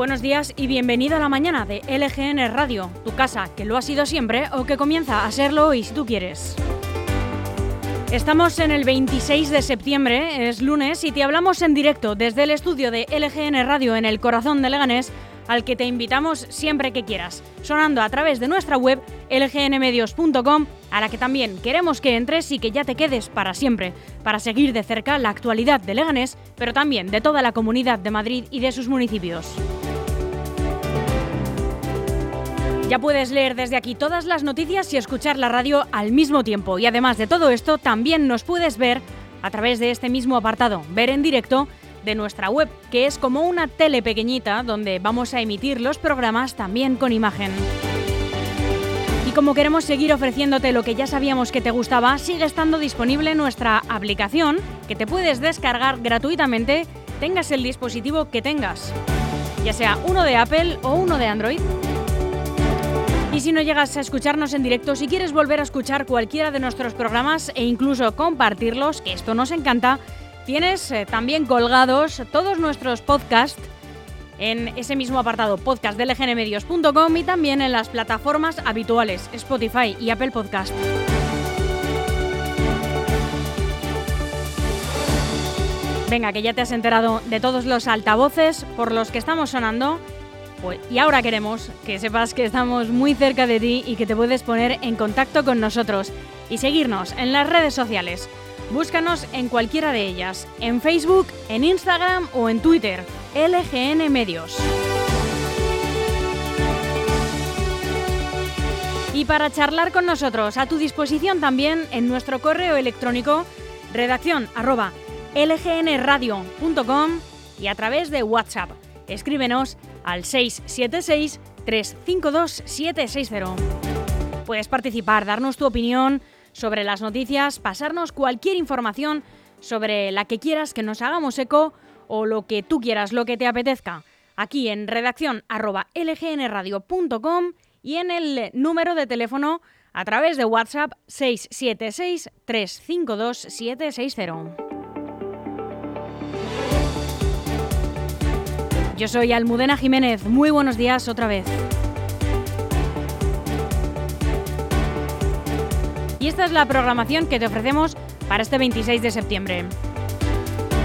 buenos días y bienvenido a la mañana de LGN Radio, tu casa, que lo ha sido siempre o que comienza a serlo hoy si tú quieres. Estamos en el 26 de septiembre, es lunes, y te hablamos en directo desde el estudio de LGN Radio en el corazón de Leganés, al que te invitamos siempre que quieras, sonando a través de nuestra web lgnmedios.com, a la que también queremos que entres y que ya te quedes para siempre, para seguir de cerca la actualidad de Leganés, pero también de toda la comunidad de Madrid y de sus municipios. Ya puedes leer desde aquí todas las noticias y escuchar la radio al mismo tiempo. Y además de todo esto, también nos puedes ver a través de este mismo apartado, ver en directo de nuestra web, que es como una tele pequeñita donde vamos a emitir los programas también con imagen. Y como queremos seguir ofreciéndote lo que ya sabíamos que te gustaba, sigue estando disponible nuestra aplicación que te puedes descargar gratuitamente, tengas el dispositivo que tengas, ya sea uno de Apple o uno de Android. Y si no llegas a escucharnos en directo, si quieres volver a escuchar cualquiera de nuestros programas e incluso compartirlos, que esto nos encanta, tienes eh, también colgados todos nuestros podcasts en ese mismo apartado podcast y también en las plataformas habituales Spotify y Apple Podcast. Venga, que ya te has enterado de todos los altavoces por los que estamos sonando y ahora queremos que sepas que estamos muy cerca de ti y que te puedes poner en contacto con nosotros y seguirnos en las redes sociales. Búscanos en cualquiera de ellas, en Facebook, en Instagram o en Twitter, LGN Medios. Y para charlar con nosotros, a tu disposición también en nuestro correo electrónico redacción arroba lgnradio.com y a través de WhatsApp. Escríbenos al 676-352-760. Puedes participar, darnos tu opinión sobre las noticias, pasarnos cualquier información sobre la que quieras que nos hagamos eco o lo que tú quieras, lo que te apetezca, aquí en redacción lgnradio.com y en el número de teléfono a través de WhatsApp 676 352 760. Yo soy Almudena Jiménez. Muy buenos días otra vez. Y esta es la programación que te ofrecemos para este 26 de septiembre.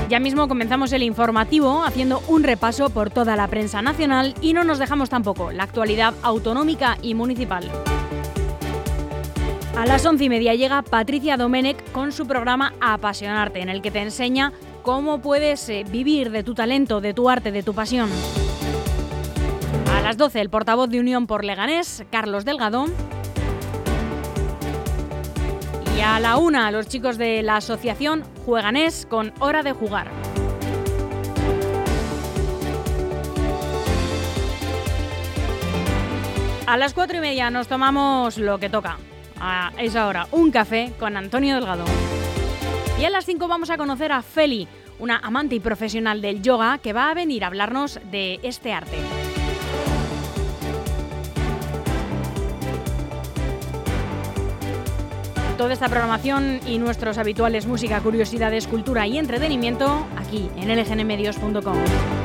Ya mismo comenzamos el informativo haciendo un repaso por toda la prensa nacional y no nos dejamos tampoco la actualidad autonómica y municipal. A las once y media llega Patricia Domenech con su programa Apasionarte, en el que te enseña cómo puedes eh, vivir de tu talento, de tu arte, de tu pasión. A las 12, el portavoz de Unión por Leganés, Carlos Delgado. Y a la una, los chicos de la asociación Jueganés con Hora de Jugar. A las cuatro y media nos tomamos lo que toca. A esa hora, un café con Antonio Delgado. Y a las 5 vamos a conocer a Feli, una amante y profesional del yoga que va a venir a hablarnos de este arte. Toda esta programación y nuestros habituales música, curiosidades, cultura y entretenimiento aquí en lgnmedios.com.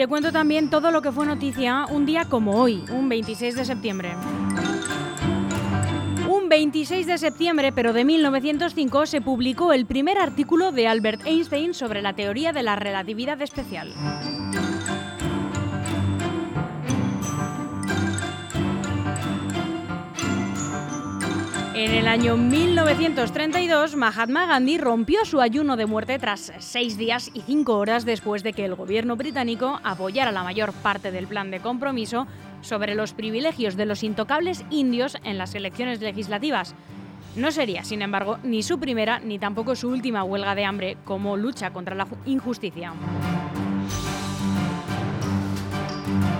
Te cuento también todo lo que fue noticia un día como hoy, un 26 de septiembre. Un 26 de septiembre, pero de 1905, se publicó el primer artículo de Albert Einstein sobre la teoría de la relatividad especial. En el año 1932, Mahatma Gandhi rompió su ayuno de muerte tras seis días y cinco horas después de que el gobierno británico apoyara la mayor parte del plan de compromiso sobre los privilegios de los intocables indios en las elecciones legislativas. No sería, sin embargo, ni su primera ni tampoco su última huelga de hambre como lucha contra la injusticia.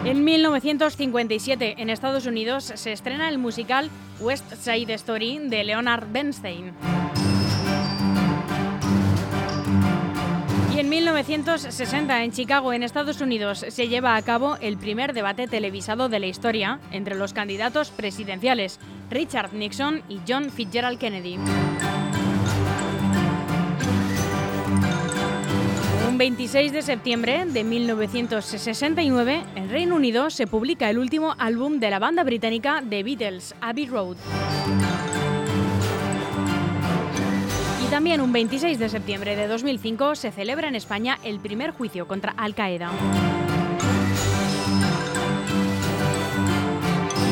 En 1957, en Estados Unidos, se estrena el musical West Side Story de Leonard Bernstein. Y en 1960, en Chicago, en Estados Unidos, se lleva a cabo el primer debate televisado de la historia entre los candidatos presidenciales, Richard Nixon y John Fitzgerald Kennedy. 26 de septiembre de 1969, en Reino Unido se publica el último álbum de la banda británica The Beatles, Abbey Road. Y también un 26 de septiembre de 2005 se celebra en España el primer juicio contra Al Qaeda.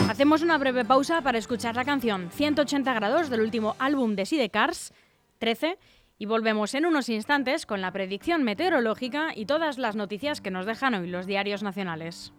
Hacemos una breve pausa para escuchar la canción 180 grados del último álbum de Sidecars, 13, y volvemos en unos instantes con la predicción meteorológica y todas las noticias que nos dejan hoy los diarios nacionales.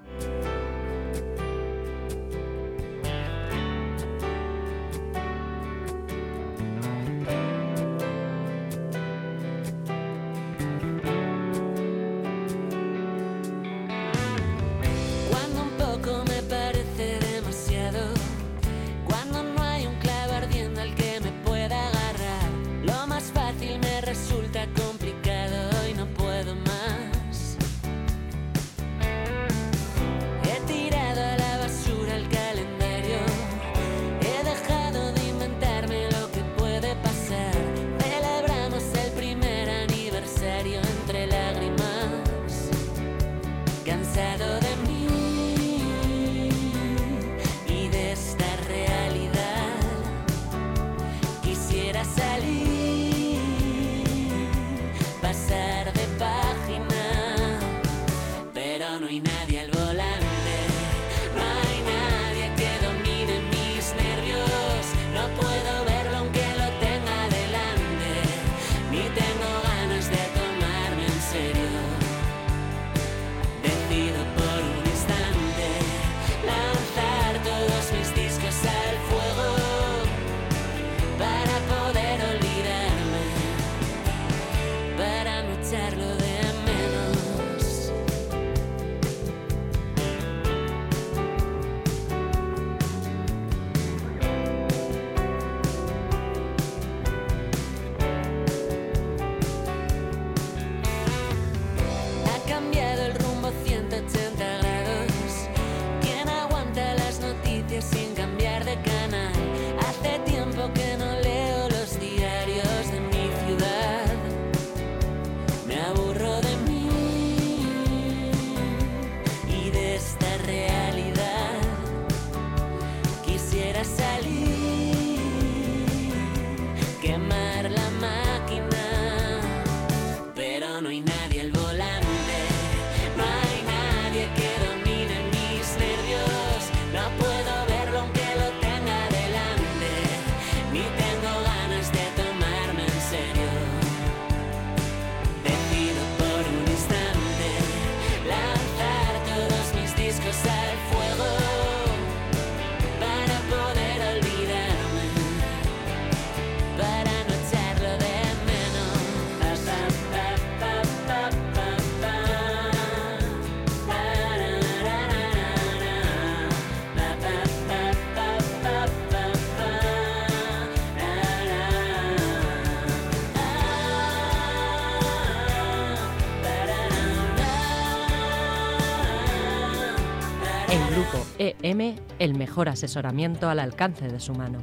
pasar EM, el mejor asesoramiento al alcance de su mano.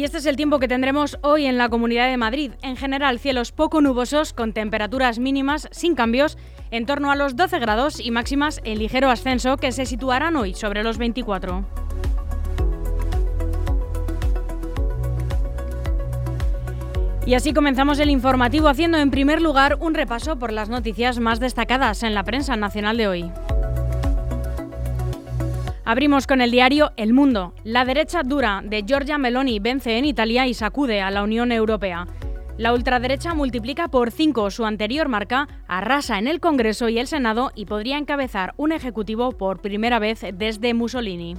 Y este es el tiempo que tendremos hoy en la Comunidad de Madrid. En general, cielos poco nubosos con temperaturas mínimas sin cambios en torno a los 12 grados y máximas en ligero ascenso que se situarán hoy sobre los 24. Y así comenzamos el informativo haciendo en primer lugar un repaso por las noticias más destacadas en la prensa nacional de hoy. Abrimos con el diario El Mundo. La derecha dura de Giorgia Meloni vence en Italia y sacude a la Unión Europea. La ultraderecha multiplica por cinco su anterior marca, arrasa en el Congreso y el Senado y podría encabezar un ejecutivo por primera vez desde Mussolini.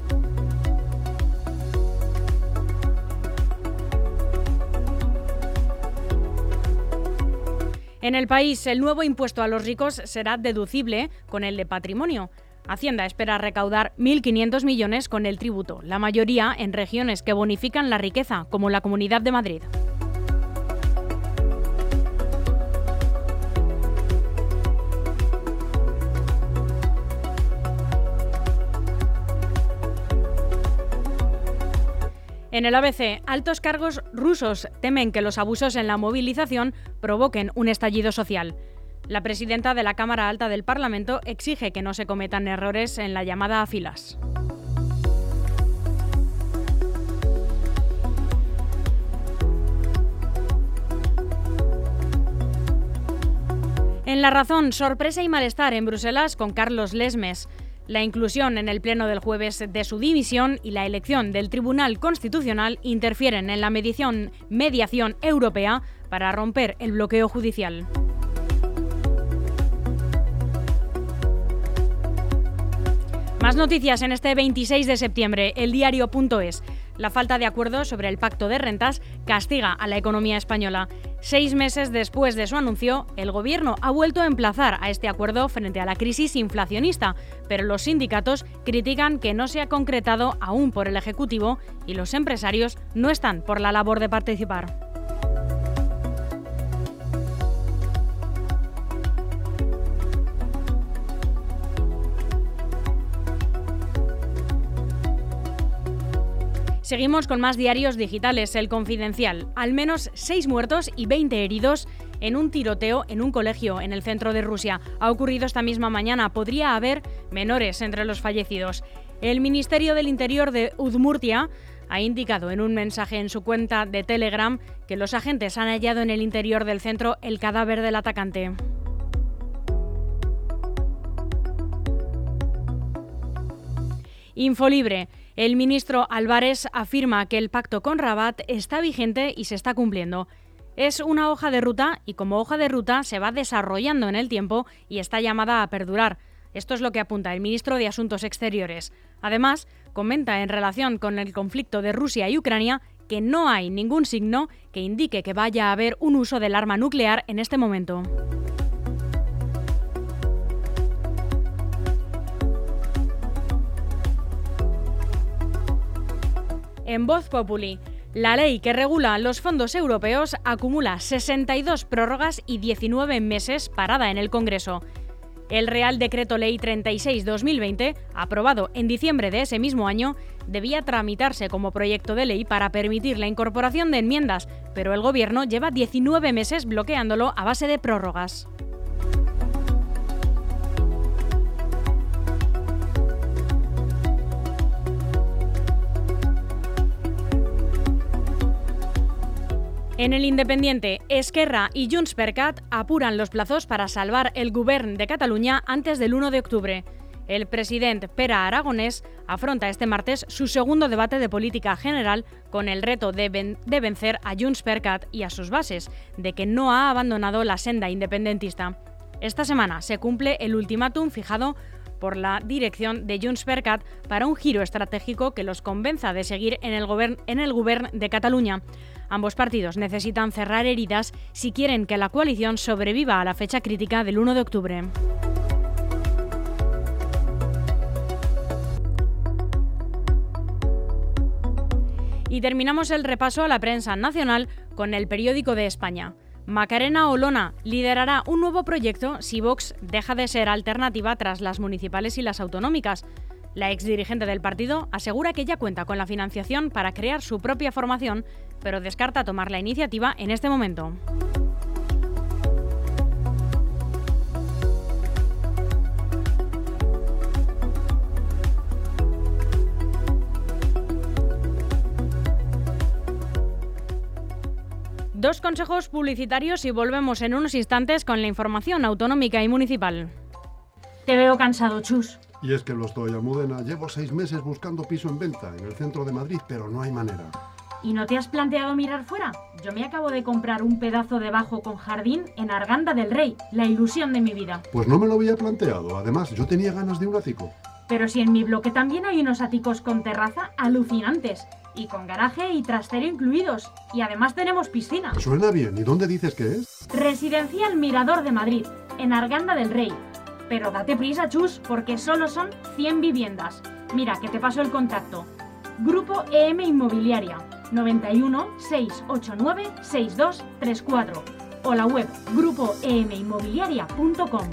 En el país, el nuevo impuesto a los ricos será deducible con el de patrimonio. Hacienda espera recaudar 1.500 millones con el tributo, la mayoría en regiones que bonifican la riqueza, como la Comunidad de Madrid. En el ABC, altos cargos rusos temen que los abusos en la movilización provoquen un estallido social. La presidenta de la Cámara Alta del Parlamento exige que no se cometan errores en la llamada a filas. En La Razón, sorpresa y malestar en Bruselas con Carlos Lesmes la inclusión en el Pleno del jueves de su dimisión y la elección del Tribunal Constitucional interfieren en la mediación, mediación europea para romper el bloqueo judicial. Más noticias en este 26 de septiembre, el diario.es. La falta de acuerdo sobre el pacto de rentas castiga a la economía española. Seis meses después de su anuncio, el Gobierno ha vuelto a emplazar a este acuerdo frente a la crisis inflacionista, pero los sindicatos critican que no se ha concretado aún por el Ejecutivo y los empresarios no están por la labor de participar. Seguimos con más diarios digitales. El Confidencial. Al menos seis muertos y 20 heridos en un tiroteo en un colegio en el centro de Rusia. Ha ocurrido esta misma mañana. Podría haber menores entre los fallecidos. El Ministerio del Interior de Udmurtia ha indicado en un mensaje en su cuenta de Telegram que los agentes han hallado en el interior del centro el cadáver del atacante. Infolibre. El ministro Álvarez afirma que el pacto con Rabat está vigente y se está cumpliendo. Es una hoja de ruta y como hoja de ruta se va desarrollando en el tiempo y está llamada a perdurar. Esto es lo que apunta el ministro de Asuntos Exteriores. Además, comenta en relación con el conflicto de Rusia y Ucrania que no hay ningún signo que indique que vaya a haber un uso del arma nuclear en este momento. En Voz Populi, la ley que regula los fondos europeos acumula 62 prórrogas y 19 meses parada en el Congreso. El Real Decreto Ley 36-2020, aprobado en diciembre de ese mismo año, debía tramitarse como proyecto de ley para permitir la incorporación de enmiendas, pero el Gobierno lleva 19 meses bloqueándolo a base de prórrogas. En el Independiente, Esquerra y Junts per Cat apuran los plazos para salvar el Govern de Cataluña antes del 1 de octubre. El presidente Pera Aragonés afronta este martes su segundo debate de política general con el reto de, vencer a Junts per Cat y a sus bases, de que no ha abandonado la senda independentista. Esta semana se cumple el ultimátum fijado por la dirección de Junts per Cat para un giro estratégico que los convenza de seguir en el, gobierno de Cataluña. Ambos partidos necesitan cerrar heridas si quieren que la coalición sobreviva a la fecha crítica del 1 de octubre. Y terminamos el repaso a la prensa nacional con el periódico de España. Macarena Olona liderará un nuevo proyecto si Vox deja de ser alternativa tras las municipales y las autonómicas. La exdirigente del partido asegura que ya cuenta con la financiación para crear su propia formación, pero descarta tomar la iniciativa en este momento. Dos consejos publicitarios y volvemos en unos instantes con la información autonómica y municipal. Te veo cansado, Chus. Y es que lo estoy, Almudena. Llevo seis meses buscando piso en venta en el centro de Madrid, pero no hay manera. ¿Y no te has planteado mirar fuera? Yo me acabo de comprar un pedazo de bajo con jardín en Arganda del Rey, la ilusión de mi vida. Pues no me lo había planteado. Además, yo tenía ganas de un ático. Pero si en mi bloque también hay unos áticos con terraza alucinantes. Y con garaje y trastero incluidos. Y además tenemos piscina. Suena bien. ¿Y dónde dices que es? Residencial Mirador de Madrid, en Arganda del Rey. Pero date prisa, chus, porque solo son 100 viviendas. Mira, que te paso el contacto. Grupo EM Inmobiliaria, 91 689 6234 o la web grupoeminmobiliaria.com.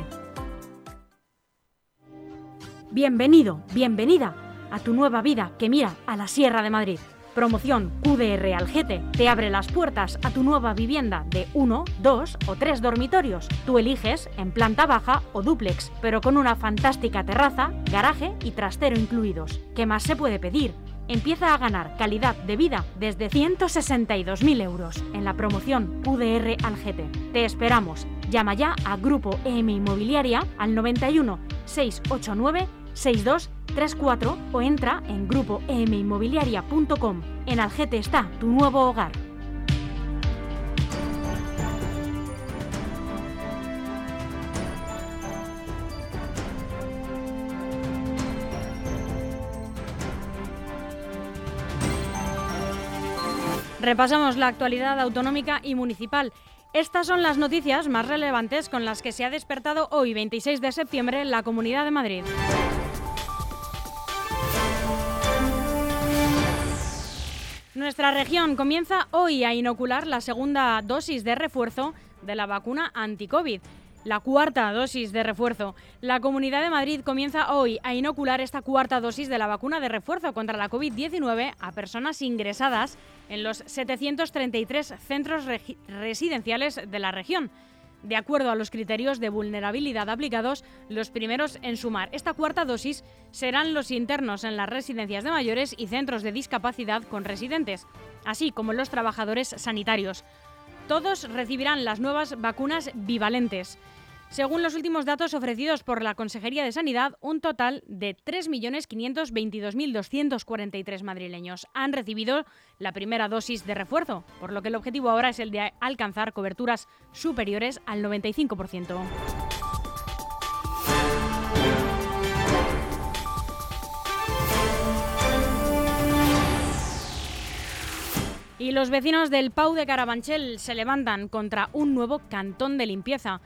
Bienvenido, bienvenida a tu nueva vida que mira a la Sierra de Madrid. Promoción QDR Algete te abre las puertas a tu nueva vivienda de uno, dos o tres dormitorios. Tú eliges en planta baja o dúplex, pero con una fantástica terraza, garaje y trastero incluidos. ¿Qué más se puede pedir? Empieza a ganar calidad de vida desde 162.000 euros en la promoción QDR Algete. Te esperamos. Llama ya a Grupo EM Inmobiliaria al 91 689 6234 o entra en grupoeminmobiliaria.com. En Algete está tu nuevo hogar. Repasamos la actualidad autonómica y municipal. Estas son las noticias más relevantes con las que se ha despertado hoy, 26 de septiembre, la Comunidad de Madrid. Nuestra región comienza hoy a inocular la segunda dosis de refuerzo de la vacuna anti-COVID. La cuarta dosis de refuerzo. La Comunidad de Madrid comienza hoy a inocular esta cuarta dosis de la vacuna de refuerzo contra la COVID-19 a personas ingresadas en los 733 centros residenciales de la región. De acuerdo a los criterios de vulnerabilidad aplicados, los primeros en sumar esta cuarta dosis serán los internos en las residencias de mayores y centros de discapacidad con residentes, así como los trabajadores sanitarios. Todos recibirán las nuevas vacunas bivalentes. Según los últimos datos ofrecidos por la Consejería de Sanidad, un total de 3.522.243 madrileños han recibido la primera dosis de refuerzo, por lo que el objetivo ahora es el de alcanzar coberturas superiores al 95%. Y los vecinos del Pau de Carabanchel se levantan contra un nuevo cantón de limpieza.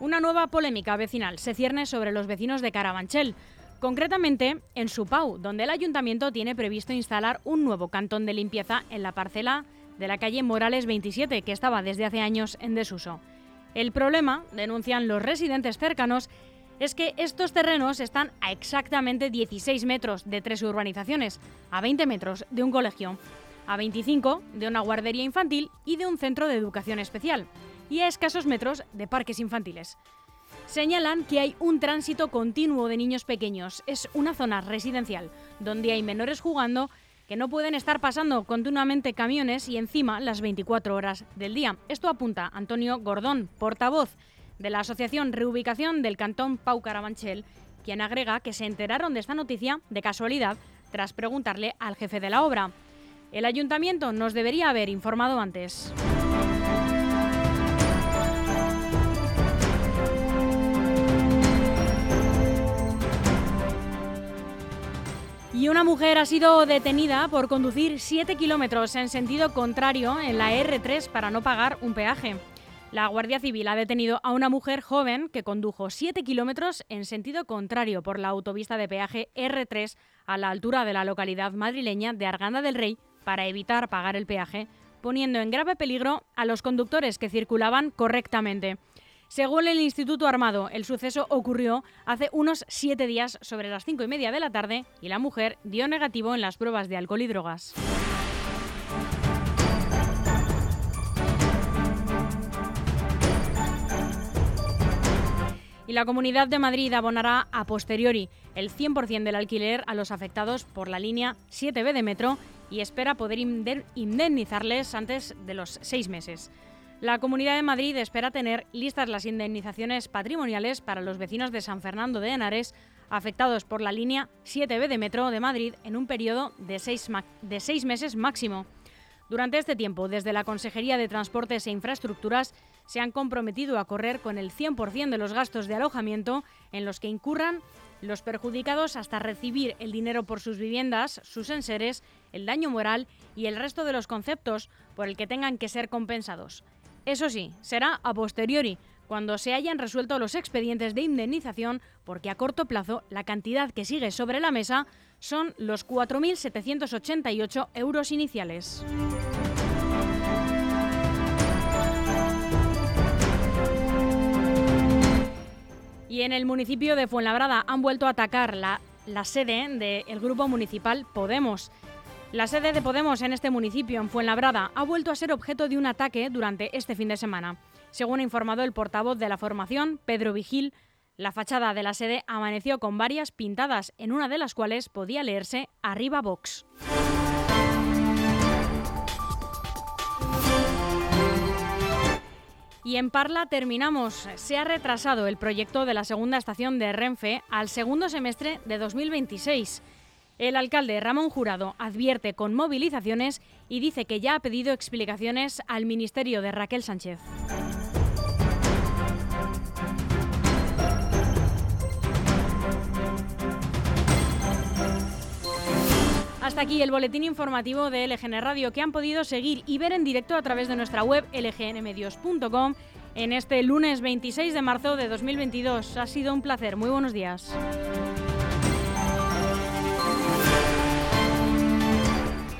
Una nueva polémica vecinal se cierne sobre los vecinos de Carabanchel, concretamente en Supau, donde el ayuntamiento tiene previsto instalar un nuevo cantón de limpieza en la parcela de la calle Morales 27, que estaba desde hace años en desuso. El problema, denuncian los residentes cercanos, es que estos terrenos están a exactamente 16 metros de tres urbanizaciones, a 20 metros de un colegio, a 25 de una guardería infantil y de un centro de educación especial y a escasos metros de parques infantiles. Señalan que hay un tránsito continuo de niños pequeños. Es una zona residencial donde hay menores jugando que no pueden estar pasando continuamente camiones y encima las 24 horas del día. Esto apunta Antonio Gordón, portavoz de la Asociación Reubicación del Cantón Pau Carabanchel, quien agrega que se enteraron de esta noticia de casualidad tras preguntarle al jefe de la obra. El ayuntamiento nos debería haber informado antes. Y una mujer ha sido detenida por conducir 7 kilómetros en sentido contrario en la R3 para no pagar un peaje. La Guardia Civil ha detenido a una mujer joven que condujo 7 kilómetros en sentido contrario por la autopista de peaje R3 a la altura de la localidad madrileña de Arganda del Rey para evitar pagar el peaje, poniendo en grave peligro a los conductores que circulaban correctamente. Según el Instituto Armado, el suceso ocurrió hace unos siete días sobre las cinco y media de la tarde y la mujer dio negativo en las pruebas de alcohol y drogas. Y la Comunidad de Madrid abonará a posteriori el 100% del alquiler a los afectados por la línea 7B de metro y espera poder indemnizarles antes de los seis meses. La Comunidad de Madrid espera tener listas las indemnizaciones patrimoniales para los vecinos de San Fernando de Henares afectados por la línea 7B de Metro de Madrid en un periodo de seis, de seis meses máximo. Durante este tiempo, desde la Consejería de Transportes e Infraestructuras se han comprometido a correr con el 100% de los gastos de alojamiento en los que incurran los perjudicados hasta recibir el dinero por sus viviendas, sus enseres, el daño moral y el resto de los conceptos por el que tengan que ser compensados. Eso sí, será a posteriori, cuando se hayan resuelto los expedientes de indemnización, porque a corto plazo la cantidad que sigue sobre la mesa son los 4.788 euros iniciales. Y en el municipio de Fuenlabrada han vuelto a atacar la, sede del grupo municipal Podemos. La sede de Podemos en este municipio, en Fuenlabrada, ha vuelto a ser objeto de un ataque durante este fin de semana. Según ha informado el portavoz de la formación, Pedro Vigil, la fachada de la sede amaneció con varias pintadas, en una de las cuales podía leerse Arriba Vox. Y en Parla terminamos. Se ha retrasado el proyecto de la segunda estación de Renfe al segundo semestre de 2026. El alcalde Ramón Jurado advierte con movilizaciones y dice que ya ha pedido explicaciones al ministerio de Raquel Sánchez. Hasta aquí el boletín informativo de LGN Radio que han podido seguir y ver en directo a través de nuestra web lgnmedios.com en este lunes 26 de marzo de 2022. Ha sido un placer. Muy buenos días.